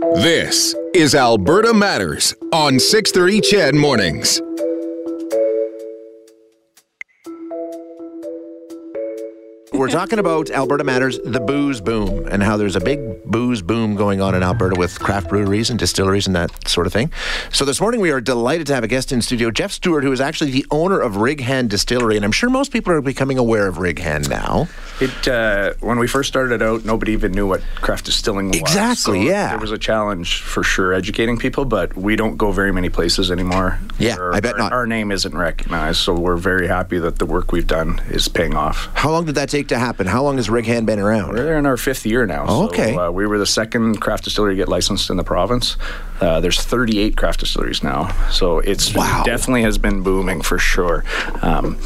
This is Alberta Matters on 630 CHED Mornings. We're talking about Alberta Matters, the booze boom, and how there's a big booze boom going on in Alberta with craft breweries and distilleries and that sort of thing. So this morning we are delighted to have a guest in studio, Jeff Stewart, who is actually the owner of Rig Hand Distillery, and I'm sure most people are becoming aware of Rig Hand now. It uh, when we first started out, nobody even knew what craft distilling was. Exactly, So yeah. There was a challenge for sure educating people, but we don't go very many places anymore. Yeah, where I bet our, not. Our name isn't recognized, so we're very happy that the work we've done is paying off. How long did that take to happen? How long has Rig Hand been around? We're in our fifth year now. Oh, so, okay. uh, we were the second craft distillery to get licensed in the province. Uh, there's 38 craft distilleries now, so it's Wow. definitely has been booming for sure. Um,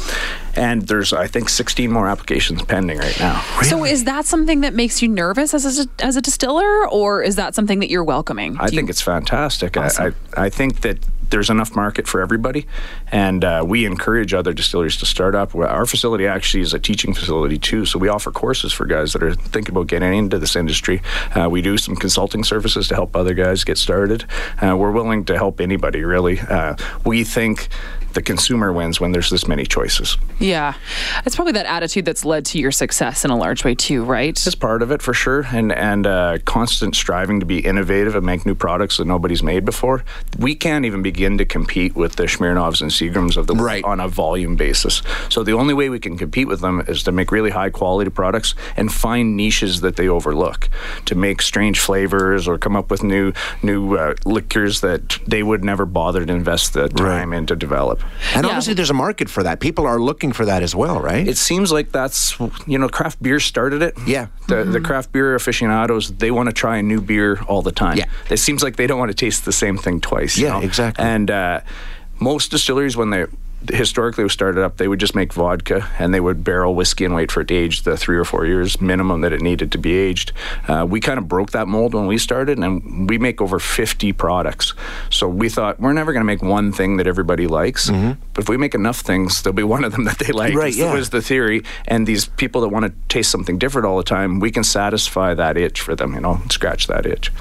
and there's I think 16 more applications pending right now. So is that something that makes you nervous as a, as a distiller, or is that something that you're welcoming? I Do you- think it's fantastic. Awesome. I, I, I think that there's enough market for everybody, and uh, we encourage other distilleries to start up. Our facility actually is a teaching facility too, so we offer courses for guys that are thinking about getting into this industry. Uh, we do some consulting services to help other guys get started. Uh, we're willing to help anybody really. Uh, we think the consumer wins when there's this many choices. yeah, it's probably that attitude that's led to your success in a large way too, right? It's part of it for sure, and and uh, constant striving to be innovative and make new products that nobody's made before. We can't even begin to compete with the Smirnoffs and Seagrams of the world Right. on a volume basis. So the only way we can compete with them is to make really high quality products and find niches that they overlook, to make strange flavors or come up with new new uh, liquors that they would never bother to invest the time in to develop. And Yeah. obviously there's a market for that. People are looking for that as well, right? It seems like that's you know craft beer started it. Yeah. the the craft beer aficionados they want to try a new beer all the time. Yeah. it seems like they don't want to taste the same thing twice. you Yeah, know? exactly. And uh, most distilleries when they historically was started up, they would just make vodka and they would barrel whiskey and wait for it to age the three or four years minimum that it needed to be aged. Uh, we kind of broke that mold when we started, and we make over 50 products. So we thought we're never going to make one thing that everybody likes, but if we make enough things, there'll be one of them that they like. Mm-hmm. Right, was, yeah. was the theory. And these people that want to taste something different all the time, we can satisfy that itch for them. You know, scratch that itch.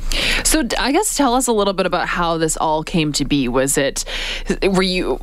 So I guess tell us a little bit about how this all came to be. Was it, were you,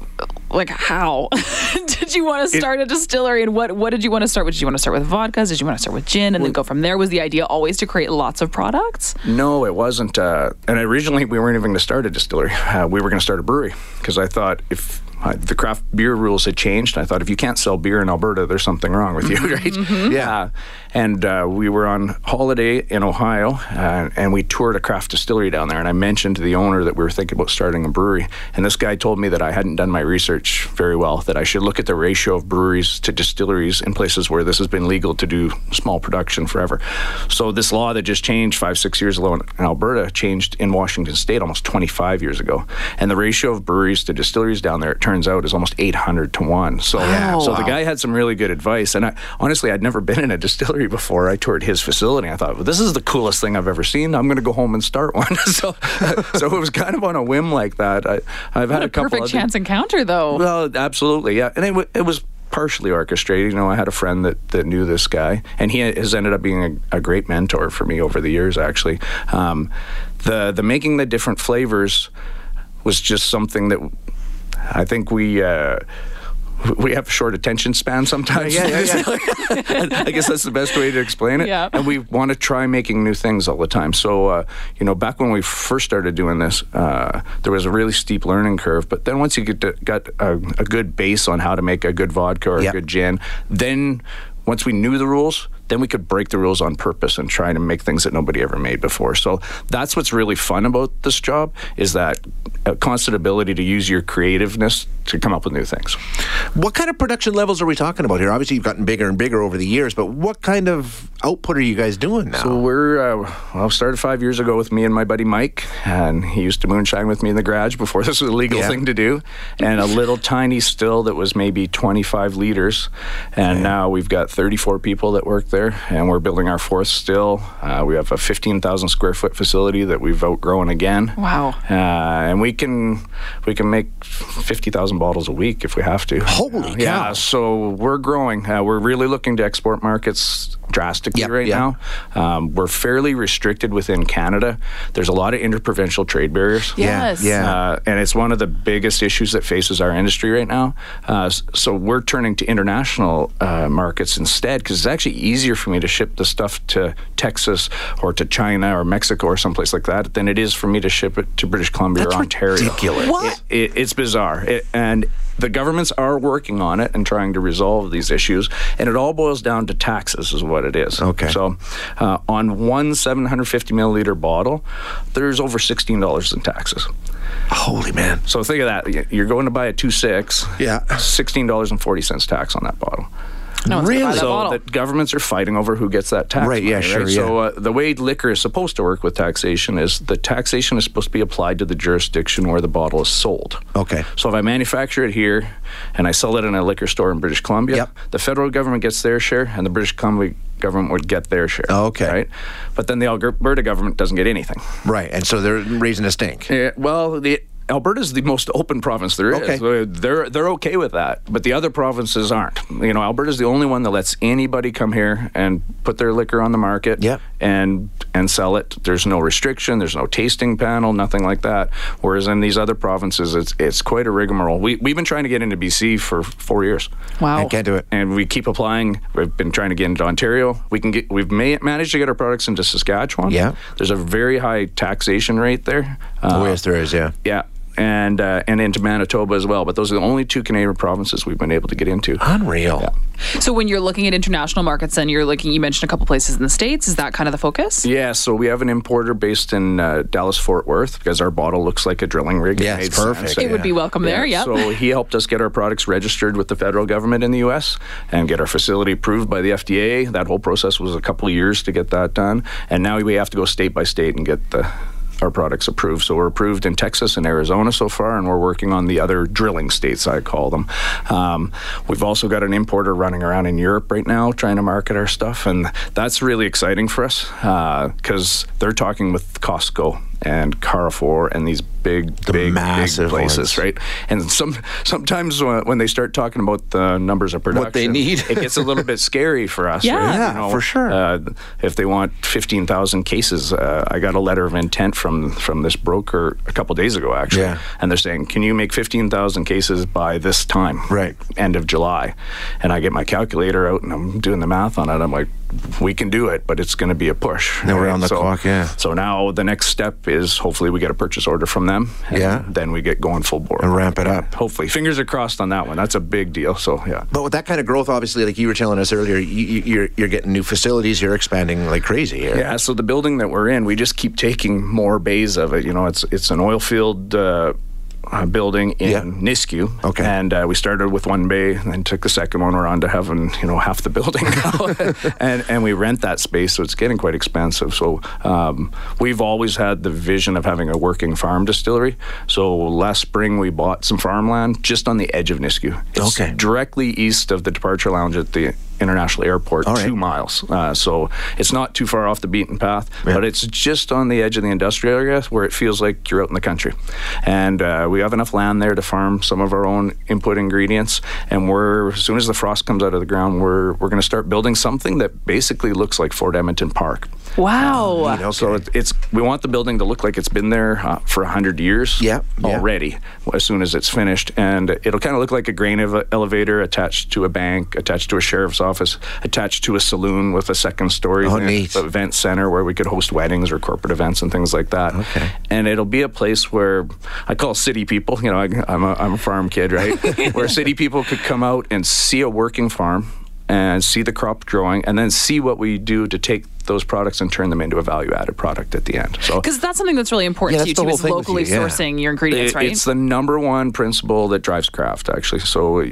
like how did you want to start a distillery and what what did you want to start with? Did you want to start with vodkas? Did you want to start with gin and then go from there? Was the idea always to create lots of products? No, it wasn't. Uh, and originally, we weren't even going to start a distillery. Uh, we were going to start a brewery because I thought if uh, the craft beer rules had changed, I thought if you can't sell beer in Alberta, there's something wrong with you, right? Yeah. Uh, and uh, we were on holiday in Ohio, uh, and we toured a craft distillery down there. And I mentioned to the owner that we were thinking about starting a brewery. And this guy told me that I hadn't done my research very well, that I should look at the ratio of breweries to distilleries in places where this has been legal to do small production forever. So this law that just changed five, six years ago in Alberta changed in Washington State almost 25 years ago. And the ratio of breweries to distilleries down there, turns out, is almost 800 to 1. So, Wow. so the guy had some really good advice. And I, honestly, I'd never been in a distillery before. I toured his facility. I thought, well, this is the coolest thing I've ever seen. I'm going to go home and start one. so, so it was kind of on a whim like that. I, I've had a a couple perfect other- chance encounter, though. well, absolutely, yeah, and it, it was partially orchestrated. You know, I had a friend that, that knew this guy, and he has ended up being a, a great mentor for me over the years. Actually, um, the the making the different flavors was just something that I think we. Uh, we have a short attention span sometimes. Yeah, yeah, I guess that's the best way to explain it. Yeah. And we want to try making new things all the time. So, uh, you know, back when we first started doing this, uh, there was a really steep learning curve. But then once you get to, got a, a good base on how to make a good vodka or Yep. a good gin, then once we knew the rules, then we could break the rules on purpose and try to make things that nobody ever made before. So that's what's really fun about this job is that uh, constant ability to use your creativeness to come up with new things. What kind of production levels are we talking about here? Obviously, you've gotten bigger and bigger over the years, but what kind of output are you guys doing now? So we're uh, well, started five years ago with me and my buddy Mike, and he used to moonshine with me in the garage before this was a legal Yeah. thing to do, and a little tiny still that was maybe 25 liters, and now we've got 34 people that work there, and we're building our fourth still. Uh, we have a 15,000 square foot facility that we've outgrown again. Wow. Uh, and we can we can make 50,000 bottles a week if we have to. Holy Yeah, cow. so we're growing. Uh, we're really looking to export markets drastically Yep, right yeah. now. Um, we're fairly restricted within Canada. There's a lot of interprovincial trade barriers. Yes. yeah. Uh, and it's one of the biggest issues that faces our industry right now. Uh, so we're turning to international uh, markets instead because it's actually easier for me to ship the stuff to Texas or to China or Mexico or someplace like that than it is for me to ship it to British Columbia That's or Ontario. ridiculous. What? It, it, it's bizarre. It, and the governments are working on it and trying to resolve these issues. And it all boils down to taxes, is what it is. Okay. So uh, on one 750 milliliter bottle, there's over $16 in taxes. Holy man. So think of that. You're going to buy a two six. Yeah. Sixteen dollars and forty cents tax on that bottle. No one's gonna that So bottle. the governments are fighting over who gets that tax. Right, yeah, sure, So yeah. uh, the way liquor is supposed to work with taxation is the taxation is supposed to be applied to the jurisdiction where the bottle is sold. Okay. So if I manufacture it here and I sell it in a liquor store in British Columbia, Yep. the federal government gets their share and the British Columbia government would get their share. Oh, okay. Right. But then the Alberta government doesn't get anything. Right. And so they're raising a stink. Yeah, well, the Alberta's the most open province there is. Okay. So They're they're okay with that, but the other provinces aren't. You know, Alberta's the only one that lets anybody come here and put their liquor on the market Yep. and and sell it. There's no restriction. There's no tasting panel. Nothing like that. Whereas in these other provinces, it's it's quite a rigmarole. We we've been trying to get into BC for four years wow. I can't do it. and we keep applying. We've been trying to get into Ontario. We can get. We've ma- managed to get our products into Saskatchewan. Yeah. there's a very high taxation rate there. oh, Uh, yes, there is, yeah. yeah, and uh, and into Manitoba as well. But those are the only two Canadian provinces we've been able to get into. Unreal. So when you're looking at international markets, then you're looking. You mentioned a couple places in the states. Is that kind of the focus? Yeah, so we have an importer based in uh, Dallas Fort Worth because our bottle looks like a drilling rig. Yeah, it's perfect. sense. It would be welcome there. Yeah. So he helped us get our products registered with the federal government in the U.S. and get our facility approved by the FDA. That whole process was a couple of years to get that done, and now we have to go state by state and get the our products approved. So we're approved in Texas and Arizona so far, and we're working on the other drilling states, I call them. Um, we've also got an importer running around in Europe right now trying to market our stuff, and that's really exciting for us because they're talking with Costco and Carrefour and these big, The big, massive big places, ones. right? And some sometimes when, when they start talking about the numbers of production, What they need. it gets a little bit scary for us. Yeah. right? Yeah, for sure. Uh, if they want fifteen thousand cases, uh, I got a letter of intent from from this broker a couple days ago, actually, Yeah. and they're saying, "Can you make fifteen thousand cases by this time?" Right. end of July, and I get my calculator out and I'm doing the math on it. I'm like, we can do it, but it's going to be a push. Now we're on the so, clock, yeah. So now the next step is hopefully we get a purchase order from them. Yeah. Then we get going full bore. And ramp it up. Hopefully, fingers are crossed on that one. That's a big deal. So yeah. But with that kind of growth, obviously, like you were telling us earlier, you, you- you're you're getting new facilities. You're expanding like crazy here. Yeah, so the building that we're in, we just keep taking more bays of it. You know, it's it's an oil field uh, uh, building in Yeah. Nisku. Okay. And uh, we started with one bay, and then took the second one. We're on to having you know half the building now, and and we rent that space, so it's getting quite expensive. So um, we've always had the vision of having a working farm distillery. So last spring we bought some farmland just on the edge of Nisku. It's Okay. directly east of the departure lounge at the international airport, All right. two miles. Uh, so it's not too far off the beaten path, Yeah. but it's just on the edge of the industrial area where it feels like you're out in the country. And uh, we have enough land there to farm some of our own input ingredients. And we're as soon as the frost comes out of the ground, we're we're going to start building something that basically looks like Fort Edmonton Park. Wow. Neat, okay. So it, it's we want the building to look like it's been there uh, for hundred years. Yeah, yeah. already. As soon as it's finished, and it'll kind of look like a grain ev- elevator attached to a bank, attached to a sheriff's office, attached to a saloon with a second story Oh, neat. event center where we could host weddings or corporate events and things like that. Okay. And it'll be a place where I call city people. You know, I, I'm a I'm a farm kid, right? where city people could come out and see a working farm and see the crop growing, and then see what we do to take those products and turn them into a value added product at the end. So Because that's something that's really important Yeah, to you that's the too, is locally you, yeah. sourcing your ingredients, it- right? It's the number one principle that drives craft, actually. So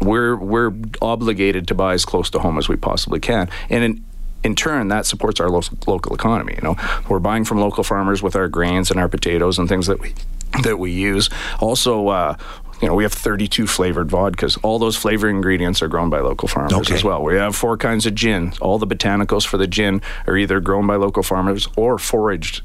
we're we're obligated to buy as close to home as we possibly can, and in in turn, that supports our lo- local economy. You know, we're buying from local farmers with our grains and our potatoes and things that we that we use. Also. Uh, you know, we have 32 flavored vodkas. All those flavor ingredients are grown by local farmers Okay. as well. We have four kinds of gin. All the botanicals for the gin are either grown by local farmers or foraged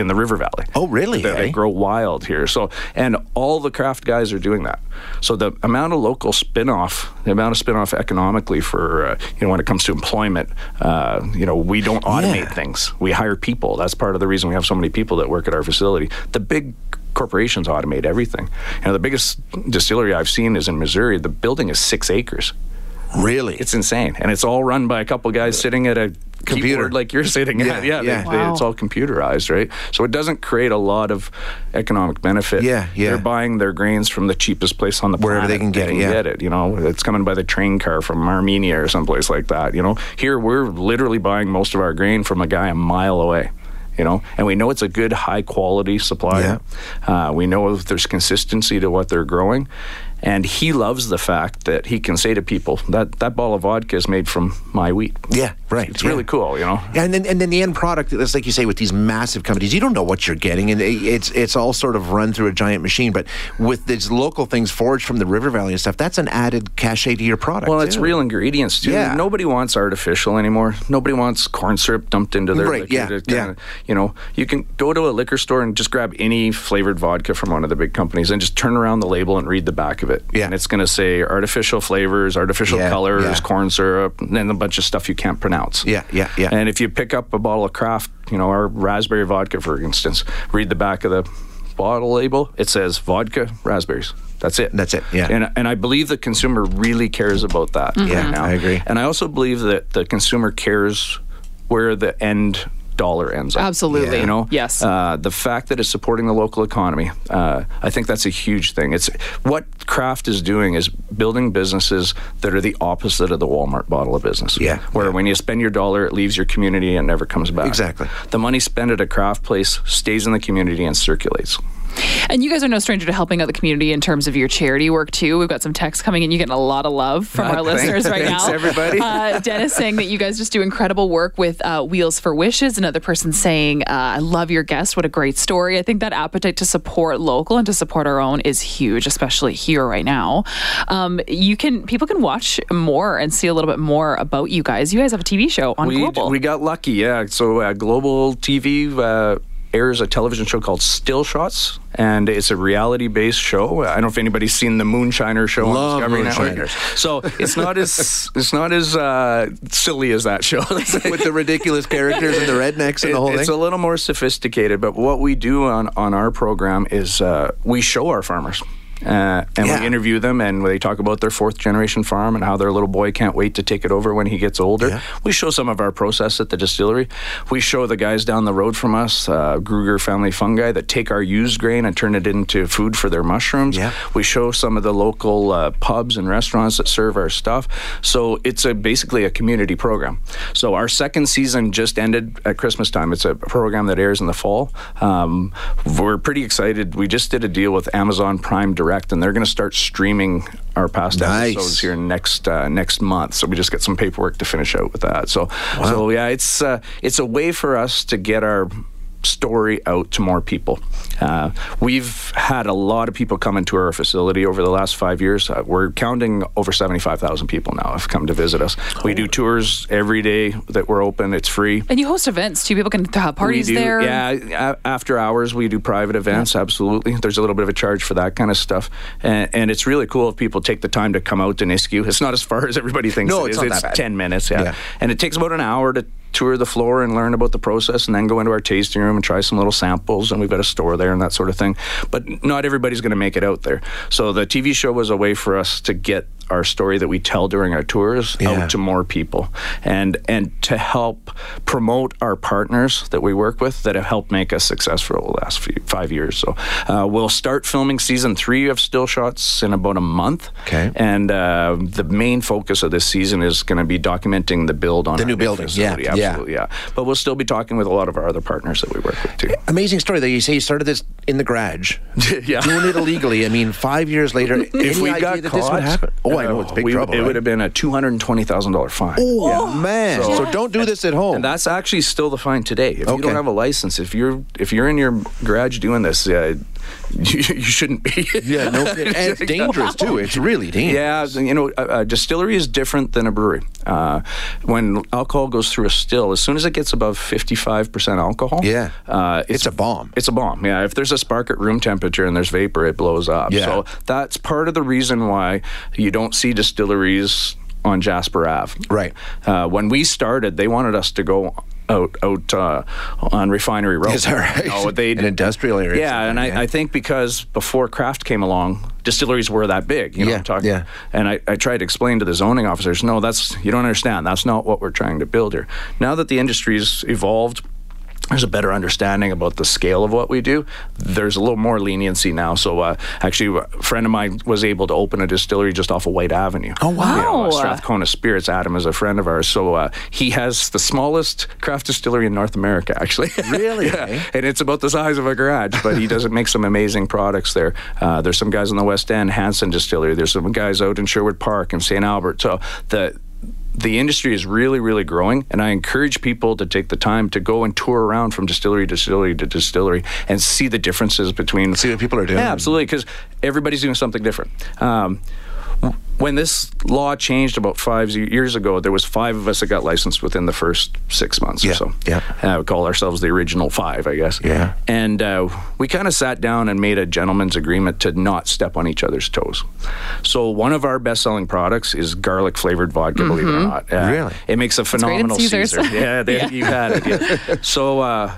in the River Valley. Oh, really? They, they Eh? grow wild here. So, and all the craft guys are doing that. So the amount of local spin-off, the amount of spin-off economically for uh, you know when it comes to employment, uh, you know we don't automate Yeah. things. We hire people. That's part of the reason we have so many people that work at our facility. The big corporations automate everything. You know the biggest distillery I've seen is in Missouri. The building is six acres. Really? It's insane, and it's all run by a couple guys sitting at a Computer. like you're sitting Yeah, at. Yeah, yeah. they- they- it's all computerized, right? So it doesn't create a lot of economic benefit. Yeah, yeah. They're buying their grains from the cheapest place on the Wherever planet. they can get it, yeah. get it. You know, it's coming by the train car from Armenia or someplace like that. You know, here we're literally buying most of our grain from a guy a mile away. You know, and we know it's a good, high quality supplier. Uh, we know that there's consistency to what they're growing, and he loves the fact that he can say to people that that bottle of vodka is made from my wheat. yeah, right. It's yeah. really cool, you know. And then and then the end product, it's like you say, with these massive companies, you don't know what you're getting, and it's it's all sort of run through a giant machine. But with these local things forged from the River Valley and stuff, that's an added cachet to your product. Well, it's real ingredients too. Yeah. Nobody wants artificial anymore. Nobody wants corn syrup dumped into their Right, liquor yeah, to yeah. You know, you can go to a liquor store and just grab any flavored vodka from one of the big companies and just turn around the label and read the back of it. Yeah. And it's going to say artificial flavors, artificial Yeah, colors, yeah. corn syrup, and then a bunch of stuff you can't pronounce. Yeah, yeah, yeah. And if you pick up a bottle of craft, you know, our raspberry vodka, for instance, read the back of the bottle label. It says vodka, raspberries. That's it. That's it, yeah. And and I believe the consumer really cares about that. Yeah, right now. I agree. And I also believe that the consumer cares where the end dollar ends up. Absolutely. Yeah. You know, Yes. Uh, the fact that it's supporting the local economy, uh, I think that's a huge thing. It's what craft is doing is building businesses that are the opposite of the Walmart bottle of business. Yeah, Where yeah. when you spend your dollar, it leaves your community and never comes back. Exactly. The money spent at a craft place stays in the community and circulates. And you guys are no stranger to helping out the community in terms of your charity work too. We've got some texts coming in. You're getting a lot of love from Ah, our thanks- listeners right thanks, now. everybody. Uh, Dennis saying that you guys just do incredible work with uh, Wheels for Wishes. Another person saying, uh, "I love your guest. What a great story." I think that appetite to support local and to support our own is huge, especially here right now. Um, you can people can watch more and see a little bit more about you guys. You guys have a TV show on we, Global. we got lucky, yeah. So uh, Global TV uh, airs a television show called Still Shots, and it's a reality-based show. I don't know if anybody's seen the Moonshiner show Love on Discovery Network. Moonshiners. So it's not as it's not as uh, silly as that show. with the ridiculous characters and the rednecks and the whole It- it's thing. a little more sophisticated, but what we do on, on our program is uh, we show our farmers. Uh, and Yeah. we interview them and they talk about their fourth generation farm and how their little boy can't wait to take it over when he gets older. Yeah. We show some of our process at the distillery. We show the guys down the road from us, uh, Gruger Family Fungi, that take our used grain and turn it into food for their mushrooms. Yeah. We show some of the local uh, pubs and restaurants that serve our stuff. So it's a basically a community program. So our second season just ended at Christmas time. It's a program that airs in the fall. Um, we're pretty excited. We just did a deal with Amazon Prime Direct, and they're going to start streaming our past Nice. episodes here next uh, next month. So we just get some paperwork to finish out with that. So so yeah, it's uh, it's a way for us to get our story out to more people. Uh, we've had a lot of people come into our facility over the last five years. Uh, we're counting over 75,000 people now have come to visit us. We do tours every day that we're open. It's free. and you host events too. People can have parties do, there. Yeah, after hours we do private events. Absolutely, there's a little bit of a charge for that kind of stuff, and, and it's really cool if people take the time to come out to Nisku. It's not as far as everybody thinks. No, it it's is. not that It's bad. ten minutes. Yeah. Yeah. and it takes about an hour to tour the floor and learn about the process, and then go into our tasting room and try some little samples. And we've got a store there and that sort of thing. But not everybody's going to make it out there. So the TV show was a way for us to get our story that we tell during our tours Yeah. out to more people and and to help promote our partners that we work with that have helped make us successful the last few, five years. So uh, we'll start filming season three of Still Shots in about a month. Okay. And uh, the main focus of this season is going to be documenting the build on The new building. Yeah, yeah. Absolutely, yeah. But we'll still be talking with a lot of our other partners that we work with too. Amazing story that you say you started this in the garage, Yeah. doing it illegally. I mean, five years later, If any we idea got that caught, this would happen? Oh, I know it's big we- trouble. It right? would have been a two hundred and twenty thousand dollar fine. Oh yeah. man! So, don't do this at home. And that's actually still the fine today. If you don't have a license, if you're if you're in your garage doing this, uh, you, you shouldn't be. Yeah, no, and it's dangerous too. It's really dangerous. Yeah, you know, a, a distillery is different than a brewery. Uh, when alcohol goes through a still, as soon as it gets above 55% alcohol, Yeah. uh, It's a bomb. It's a bomb. Yeah, if there's a spark at room temperature and there's vapor, it blows up. Yeah. So that's part of the reason why you don't see distilleries on Jasper Ave. Right. Uh, when we started, they wanted us to go out out uh, on Refinery Row. Is that right? No, they An industrial area Yeah, and I. I think because before craft came along, distilleries were that big. You know, Yeah, talking. yeah. And I, I tried to explain to the zoning officers, no, that's you don't understand. That's not what we're trying to build here. Now that the industry's evolved. There's a better understanding about the scale of what we do. There's a little more leniency now. So, uh, actually, a friend of mine was able to open a distillery just off of Whyte Avenue. Oh, wow. You know, uh, Strathcona Spirits. Adam is a friend of ours. So, uh, he has the smallest craft distillery in North America, actually. Really, yeah. eh? And it's about the size of a garage, but he doesn't make some amazing products there. Uh, there's some guys in the West End, Hansen Distillery. There's some guys out in Sherwood Park and St. Albert. So the the industry is really, really growing, and I encourage people to take the time to go and tour around from distillery to distillery to distillery and see the differences between. See what people are doing. Yeah, absolutely, because everybody's doing something different. Um, when this law changed about five years ago, there was five of us that got licensed within the first six months Yeah, or so. yeah. Uh, we call ourselves the original five, I guess. Yeah. And uh, we kind of sat down and made a gentleman's agreement to not step on each other's toes. So one of our best-selling products is garlic flavored vodka. Believe it or not, Uh, Really? it makes a phenomenal Caesars. Caesar. Yeah, there, you had it. yeah. So. Uh,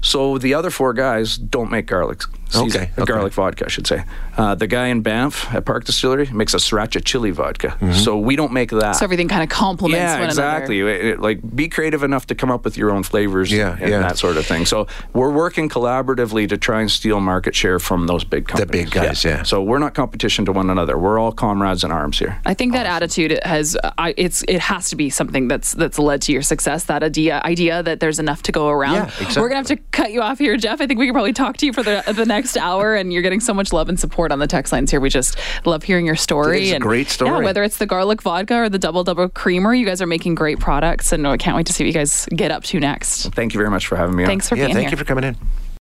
so the other four guys don't make garlic. Caesar, Okay, uh, okay. garlic vodka, I should say. Uh, the guy in Banff at Park Distillery makes a sriracha chili vodka. So we don't make that. So everything kind of complements yeah, one exactly. another. It- it- like, be creative enough to come up with your own flavors Yeah, and yeah. that sort of thing. So we're working collaboratively to try and steal market share from those big companies. The big guys, yeah. So we're not competition to one another. We're all comrades in arms here. I think that attitude has I, it's it has to be something that's that's led to your success. That idea idea that there's enough to go around. Yeah, exactly. We're gonna have to cut you off here, Jeff. I think we could probably talk to you for the the next hour, and you're getting so much love and support on the text lines here. We just love hearing your story. It's a and great story. Yeah, whether it's the garlic vodka or the double double creamer, you guys are making great products, and I can't wait to see what you guys get up to next. Thank you very much for having me on. Thanks for Yeah, being thank here. you for coming in.